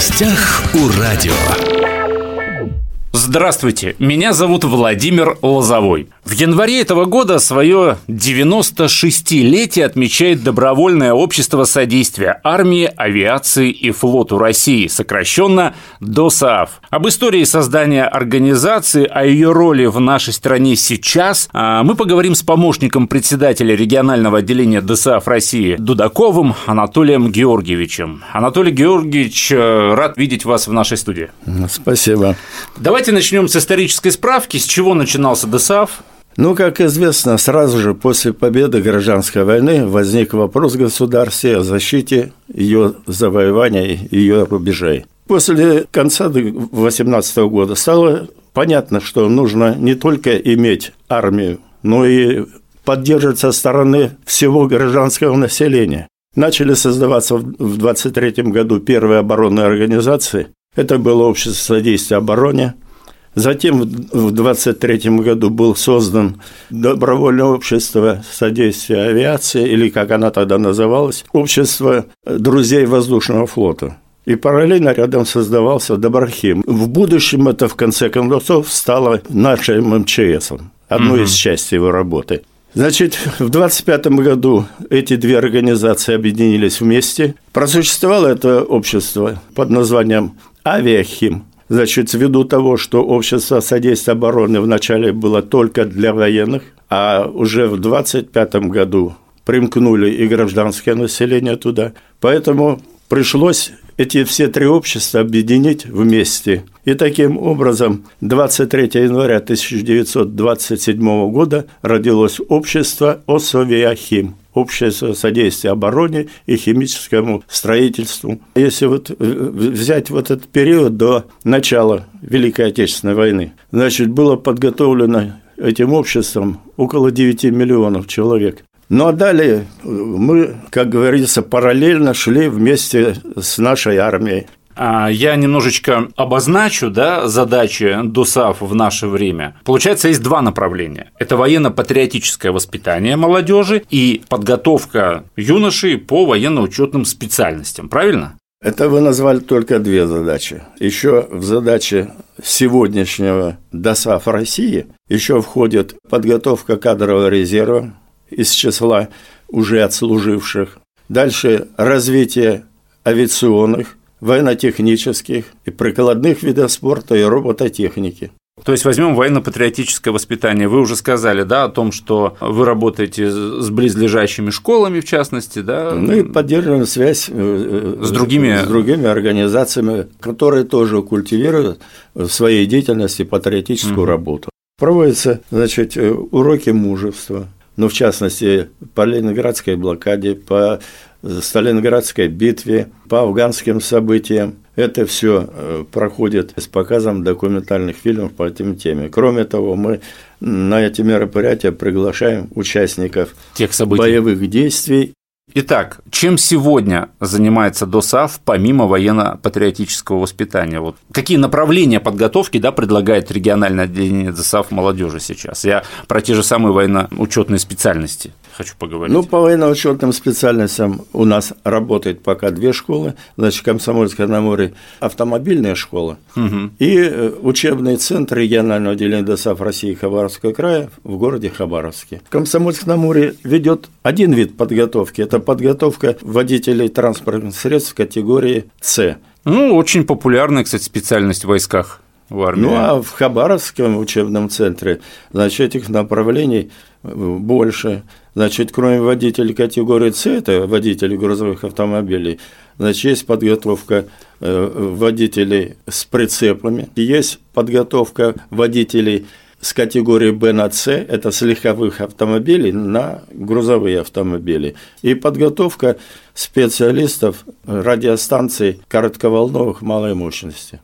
гостях у радио. Здравствуйте, меня зовут Владимир Лозовой. В январе этого года свое 96-летие отмечает Добровольное общество содействия армии, авиации и флоту России, сокращенно ДОСААФ. Об истории создания организации, о ее роли в нашей стране сейчас а, мы поговорим с помощником председателя регионального отделения ДОСААФ России Дудаковым Анатолием Георгиевичем. Анатолий Георгиевич, э, рад видеть вас в нашей студии. Спасибо. Давайте начнем с исторической справки. С чего начинался ДСАФ? Ну, как известно, сразу же после победы гражданской войны возник вопрос государстве о защите ее завоевания, ее рубежей. После конца 18 года стало понятно, что нужно не только иметь армию, но и поддерживать со стороны всего гражданского населения. Начали создаваться в 23 году первые оборонные организации. Это было общество содействия обороне, Затем в 23 году был создан добровольное общество содействия авиации, или как она тогда называлась, общество друзей воздушного флота. И параллельно рядом создавался Доброхим. В будущем это, в конце концов, стало нашим МЧС, одной угу. из частей его работы. Значит, в 25 году эти две организации объединились вместе. Просуществовало это общество под названием «Авиахим», Значит, ввиду того, что общество содействия обороны вначале было только для военных, а уже в 25 году примкнули и гражданское население туда. Поэтому пришлось эти все три общества объединить вместе. И таким образом 23 января 1927 года родилось общество Осовиахим общество содействия обороне и химическому строительству. Если вот э, взять вот этот период до начала Великой Отечественной войны, значит, было подготовлено этим обществом около 9 миллионов человек. Ну а далее мы, как говорится, параллельно шли вместе с нашей армией. А, я немножечко обозначу да, задачи ДОСАФ в наше время. Получается, есть два направления. Это военно-патриотическое воспитание молодежи и подготовка юношей по военно-учетным специальностям, правильно? Это вы назвали только две задачи. Еще в задачи сегодняшнего ДОСАФ России еще входит подготовка кадрового резерва из числа уже отслуживших. Дальше развитие авиационных военно-технических и прикладных видов спорта и робототехники. То есть возьмем военно-патриотическое воспитание. Вы уже сказали, да, о том, что вы работаете с близлежащими школами, в частности, да. И поддерживаем связь э, э, с другими, с другими организациями, которые тоже культивируют в своей деятельности патриотическую угу. работу. Проводятся, значит, э, уроки мужества, ну, в частности, по Ленинградской блокаде, по Сталинградской битве, по афганским событиям. Это все э, проходит с показом документальных фильмов по этим теме. Кроме того, мы на эти мероприятия приглашаем участников Тех событий. боевых действий Итак, чем сегодня занимается ДОСАФ помимо военно-патриотического воспитания? Вот какие направления подготовки да, предлагает региональное отделение ДОСАФ молодежи сейчас? Я про те же самые военно-учетные специальности хочу поговорить. Ну, по военно-учетным специальностям у нас работает пока две школы, значит, Комсомольская на море автомобильная школа угу. и э, учебный центр регионального отделения ДОСАФ России Хабаровского края в городе Хабаровске. Комсомольск на море ведет один вид подготовки – это подготовка водителей транспортных средств категории С. Ну, очень популярная, кстати, специальность в войсках в армии. Ну, а в Хабаровском учебном центре, значит, этих направлений э, больше. Значит, кроме водителей категории С, это водители грузовых автомобилей, значит, есть подготовка э, водителей с прицепами, есть подготовка водителей с категории Б на С, это с легковых автомобилей на грузовые автомобили. И подготовка специалистов радиостанций коротковолновых малой мощности.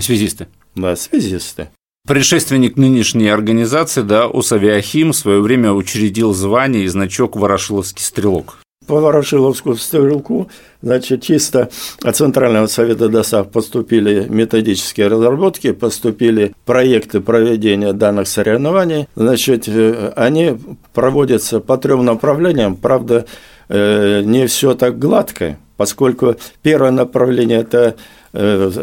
Связисты. Да, связисты. Предшественник нынешней организации, да, Усавиахим, в свое время учредил звание и значок «Ворошиловский стрелок». По Ворошиловскому стрелку, значит, чисто от Центрального совета ДОСАВ поступили методические разработки, поступили проекты проведения данных соревнований. Значит, э, они проводятся по трем направлениям, правда, э, не все так гладко, поскольку первое направление – это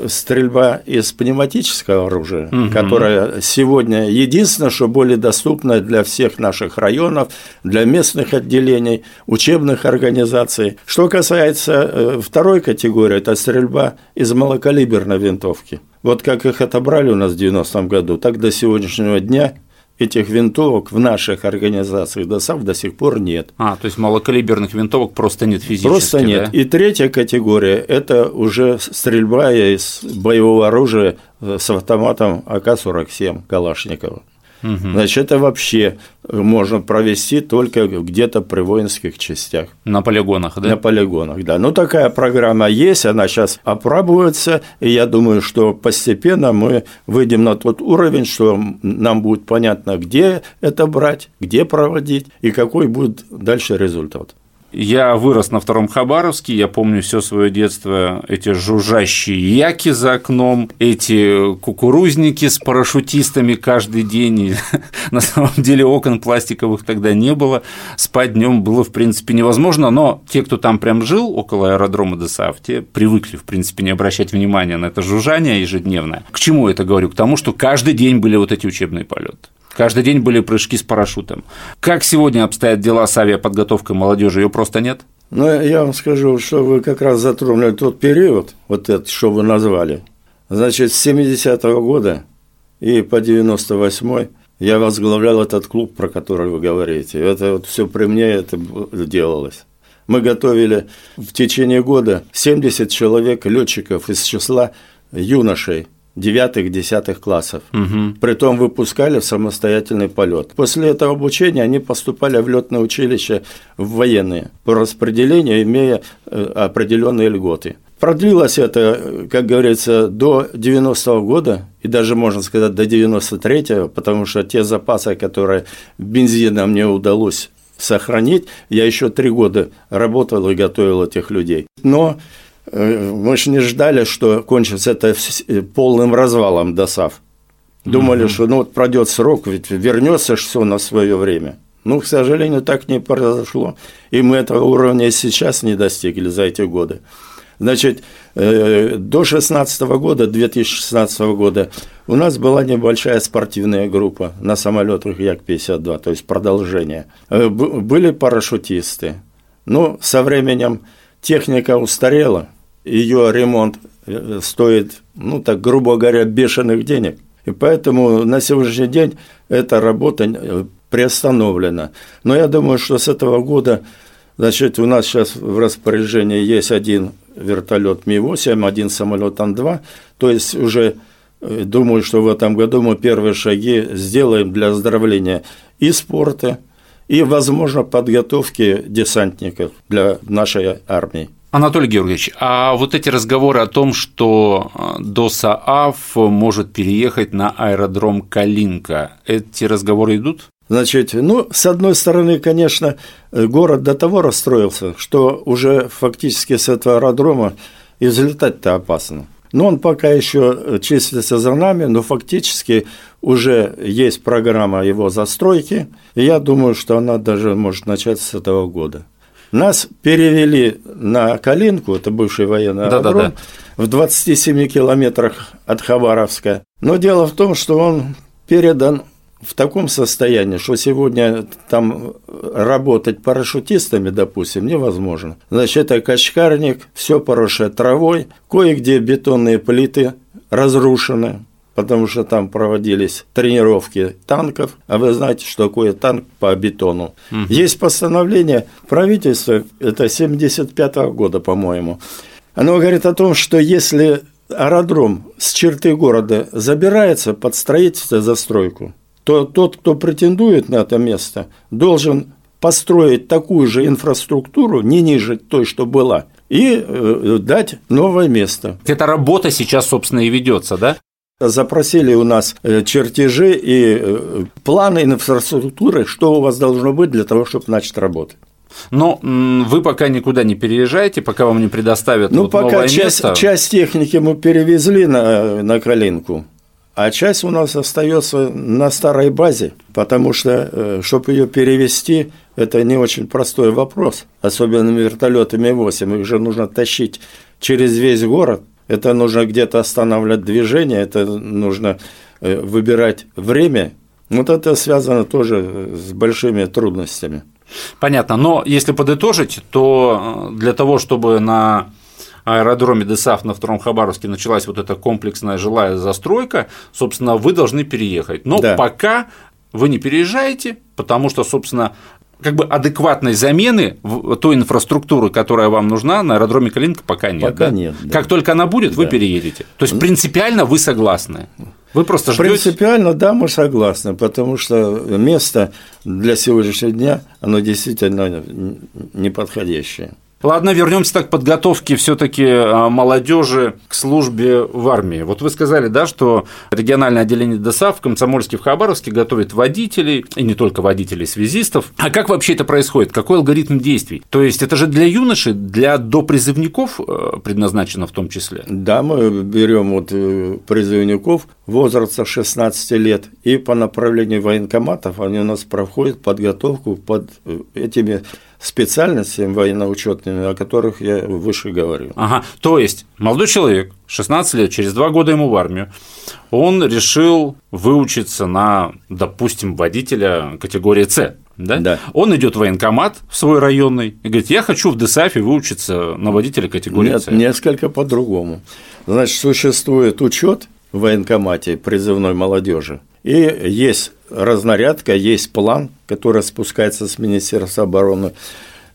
стрельба из пневматического оружия, угу. которая сегодня единственное, что более доступно для всех наших районов, для местных отделений, учебных организаций. Что касается э, второй категории, это стрельба из малокалиберной винтовки. Вот как их отобрали у нас в 90-м году, так до сегодняшнего дня этих винтовок в наших организациях ДОСАВ до сих пор нет. А, то есть малокалиберных винтовок просто нет физически, Просто нет. Да? И третья категория – это уже стрельба из боевого оружия с автоматом АК-47 Калашникова. Угу. Значит, это вообще можно провести только где-то при воинских частях. На полигонах, да? На полигонах, да. Ну, такая программа есть, она сейчас опробуется, и я думаю, что постепенно мы выйдем на тот уровень, что нам будет понятно, где это брать, где проводить и какой будет дальше результат. Я вырос на втором Хабаровске, я помню все свое детство, эти жужжащие яки за окном, эти кукурузники с парашютистами каждый день. На самом деле окон пластиковых тогда не было, спать днем было в принципе невозможно, но те, кто там прям жил около аэродрома ДСАФ, те привыкли в принципе не обращать внимания на это жужжание ежедневное. К чему это говорю? К тому, что каждый день были вот эти учебные полеты. Каждый день были прыжки с парашютом. Как сегодня обстоят дела с авиаподготовкой молодежи? Ее просто нет? Ну, я вам скажу, что вы как раз затронули тот период, вот это, что вы назвали. Значит, с 70-го года и по 98-й я возглавлял этот клуб, про который вы говорите. Это вот все при мне это делалось. Мы готовили в течение года 70 человек летчиков из числа юношей девятых-десятых классов. Угу. Притом выпускали в самостоятельный полет. После этого обучения они поступали в летное училище в военные по распределению, имея э, определенные льготы. Продлилось это, как говорится, до 90-го года, и даже, можно сказать, до 93-го, потому что те запасы, которые бензина мне удалось сохранить, я еще три года работал и готовил этих людей. Но мы же не ждали, что кончится это э, полным развалом ДОСАВ. Думали, угу. что ну вот пройдет срок, ведь вернется все на свое время. Ну, к сожалению, так не произошло. И мы этого уровня сейчас не достигли за эти годы. Значит, э, до 2016 года, 2016 года у нас была небольшая спортивная группа на самолетах Як-52, то есть продолжение. Были парашютисты. Но со временем техника устарела, ее ремонт э, стоит, ну так грубо говоря, бешеных денег. И поэтому на сегодняшний день эта работа э, приостановлена. Но я думаю, что с этого года, значит, у нас сейчас в распоряжении есть один вертолет Ми-8, один самолет Ан-2, то есть уже э, думаю, что в этом году мы первые шаги сделаем для оздоровления и спорта, и, возможно, подготовки десантников для нашей армии. Анатолий Георгиевич, а вот эти разговоры о том, что э, ДОСААФ может переехать на аэродром Калинка, эти разговоры идут? Значит, ну, с одной стороны, конечно, город до того расстроился, что уже фактически с этого аэродрома и взлетать-то опасно. Но он пока еще числится за нами, но фактически уже есть программа его застройки, и я думаю, что она даже может начаться с этого года. Нас перевели на Калинку, это бывший военный аэродром, да, да, да. в 27 километрах от Хабаровска. Но дело в том, что он передан в таком состоянии, что сегодня там работать парашютистами, допустим, невозможно. Значит, это качкарник, все поросшее травой, кое-где бетонные плиты разрушены, потому что там проводились тренировки танков, а вы знаете, что такое танк по бетону. Угу. Есть постановление правительства, это 75 -го года, по-моему. Оно говорит о том, что если аэродром с черты города забирается под строительство, застройку, то тот, кто претендует на это место, должен построить такую же инфраструктуру, не ниже той, что была, и э, дать новое место. Эта работа сейчас, собственно, и ведется, да? Запросили у нас э, чертежи и э, планы инфраструктуры, что у вас должно быть для того, чтобы начать работать. Но вы пока никуда не переезжаете, пока вам не предоставят ну, вот пока новое часть, место. часть техники мы перевезли на, на Калинку, а часть у нас остается на старой базе, потому что, э, чтобы ее перевести, это не очень простой вопрос, особенно вертолетами 8, их же нужно тащить через весь город, Это нужно где-то останавливать движение, это нужно э, выбирать время. Вот это связано тоже с большими трудностями. Понятно. Но если подытожить, то э, для того, чтобы на аэродроме ДСАФ на Втором Хабаровске началась вот эта комплексная жилая застройка, собственно, вы должны переехать. Но да. пока вы не переезжаете, потому что, собственно, как бы адекватной замены той инфраструктуры, которая вам нужна, на аэродроме Калинка пока нет. Пока да? нет. Да. Как только она будет, вы да. переедете. То есть принципиально вы согласны. Вы просто ждете. Принципиально, да, мы согласны, потому что место для сегодняшнего дня, оно действительно неподходящее. Ладно, вернемся так к подготовке все-таки а, молодежи к службе в армии. Вот вы сказали, да, что региональное отделение ДСАФ в Комсомольске в Хабаровске готовит водителей, и не только водителей, связистов. А как вообще это происходит? Какой алгоритм действий? То есть это же для юношей, для допризывников э, предназначено в том числе? Да, мы берем вот э, призывников возраста 16 лет, и по направлению военкоматов они у нас проходят подготовку под э, этими специальностям военно-учетными, о которых я выше говорил. Ага, то есть молодой человек, 16 лет, через два года ему в армию, он решил выучиться на, допустим, водителя категории С. Да? Да. Он идет в военкомат в свой районный и говорит, я хочу в ДСАФе выучиться на водителя категории Нет, С. несколько по-другому. Значит, существует учет в военкомате призывной молодежи. И есть разнарядка, есть план, который спускается с Министерства обороны.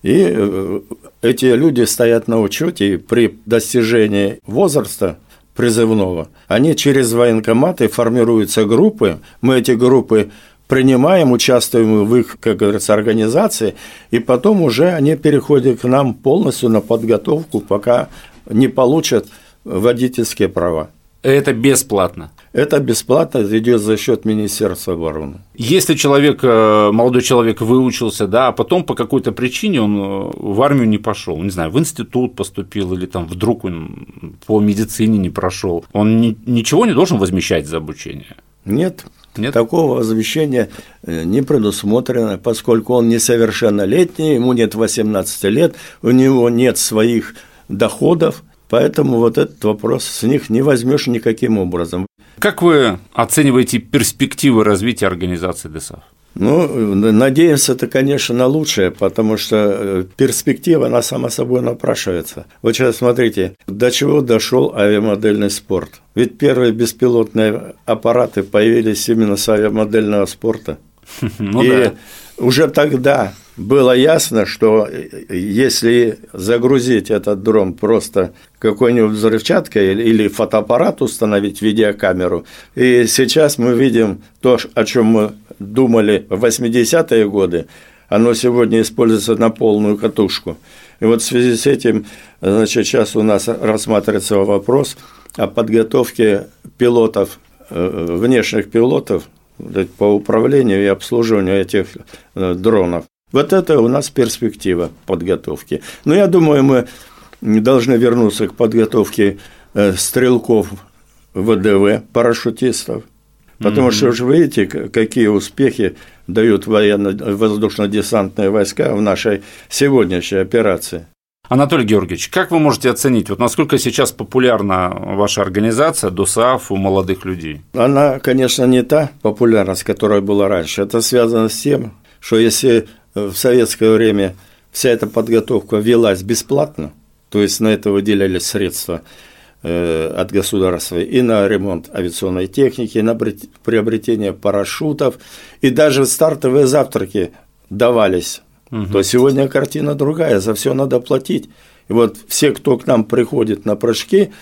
И э, эти люди стоят на учете, и при достижении возраста призывного, они через военкоматы формируются группы, мы эти группы принимаем, участвуем в их, как говорится, организации, и потом уже они переходят к нам полностью на подготовку, пока не получат водительские права. Это бесплатно. Это бесплатно идет за счет Министерства обороны. Если человек, э, молодой человек выучился, да, а потом по какой-то причине он э, в армию не пошел, не знаю, в институт поступил или там вдруг он по медицине не прошел, он ни, ничего не должен возмещать за обучение. Нет, нет? Такого возвещения э, не предусмотрено, поскольку он несовершеннолетний, ему нет 18 лет, у него нет своих доходов, Поэтому вот этот вопрос с них не возьмешь никаким образом. Как вы оцениваете перспективы развития организации ДСАФ? Ну, надеемся это, конечно, на лучшее, потому что э, перспектива, она сама собой напрашивается. Вот сейчас смотрите, до чего дошел авиамодельный спорт. Ведь первые беспилотные аппараты появились именно с авиамодельного спорта. Ну, И да. уже тогда было ясно, что если загрузить этот дрон просто какой-нибудь взрывчаткой или фотоаппарат установить, видеокамеру, и сейчас мы видим то, о чем мы думали в 80-е годы, оно сегодня используется на полную катушку. И вот в связи с этим, значит, сейчас у нас рассматривается вопрос о подготовке пилотов, э, внешних пилотов по управлению и обслуживанию этих э, дронов. Вот это у нас перспектива подготовки. Но я думаю, мы должны вернуться к подготовке э, стрелков ВДВ, парашютистов. Потому mm-hmm. что уже видите, какие успехи дают военно-воздушно-десантные войска в нашей сегодняшней операции. Анатолий Георгиевич, как вы можете оценить, вот насколько сейчас популярна ваша организация ДОСАФ у молодых людей? Она, конечно, не та популярность, которая была раньше. Это связано с тем, что если в советское время вся эта подготовка велась бесплатно, то есть на это выделялись средства э, от государства и на ремонт авиационной техники, и на приобретение парашютов, и даже стартовые завтраки давались. Угу. То сегодня картина другая, за все надо платить. И вот все, кто к нам приходит на прыжки,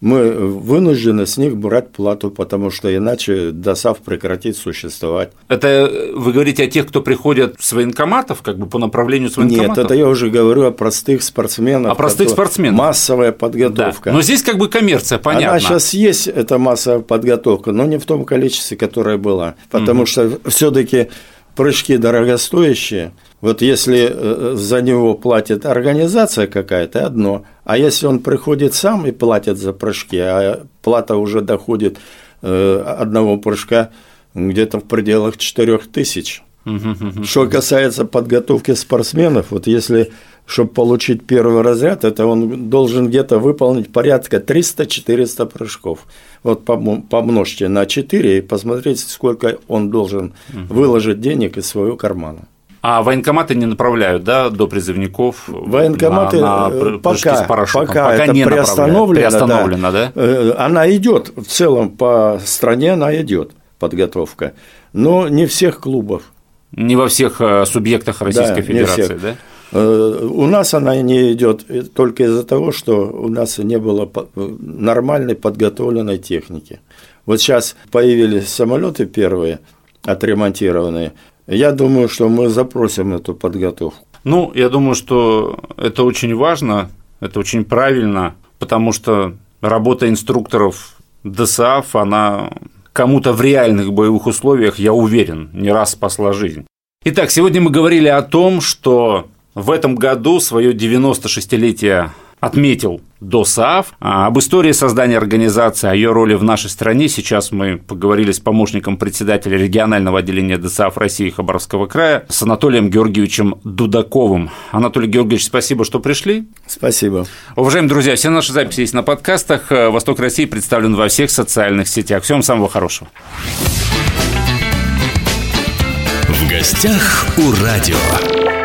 мы вынуждены с них брать плату, потому что иначе ДОСАВ прекратит существовать. Это вы говорите о тех, кто приходят с военкоматов, как бы по направлению с военкоматов? Нет, это я уже говорю о простых спортсменах. О простых спортсменах. Массовая подготовка. Да. Но здесь как бы коммерция, понятно. Она сейчас есть, эта массовая подготовка, но не в том количестве, которое была. Потому угу. что все таки прыжки дорогостоящие – вот если э, за него платит организация какая-то, одно. А если он приходит сам и платит за прыжки, а плата уже доходит э, одного прыжка где-то в пределах 4 тысяч. Что касается подготовки спортсменов, вот если чтобы получить первый разряд, это он должен где-то выполнить порядка 300-400 прыжков. Вот помножьте на 4 и посмотрите, сколько он должен выложить денег из своего кармана. А военкоматы не направляют, да, до призывников? Военкоматы на, на э, пока, пока, пока это не приостановлено, приостановлено да. да? Э, она идет в целом по стране, она идет подготовка, но не всех клубов. Не во всех э, субъектах Российской да, Федерации, да? У нас она не идет только из-за того, что у нас не было нормальной подготовленной техники. Вот сейчас появились самолеты первые, отремонтированные, я думаю, что мы запросим эту подготовку. Ну, я думаю, что это очень важно, это очень правильно, потому что работа инструкторов ДСАФ, она кому-то в реальных боевых условиях, я уверен, не раз спасла жизнь. Итак, сегодня мы говорили о том, что в этом году свое 96-летие отметил ДОСААФ. А об истории создания организации, о ее роли в нашей стране сейчас мы поговорили с помощником председателя регионального отделения ДСААФ России Хабаровского края с Анатолием Георгиевичем Дудаковым. Анатолий Георгиевич, спасибо, что пришли. Спасибо. Уважаемые друзья, все наши записи есть на подкастах. «Восток России» представлен во всех социальных сетях. Всем самого хорошего. В гостях у радио.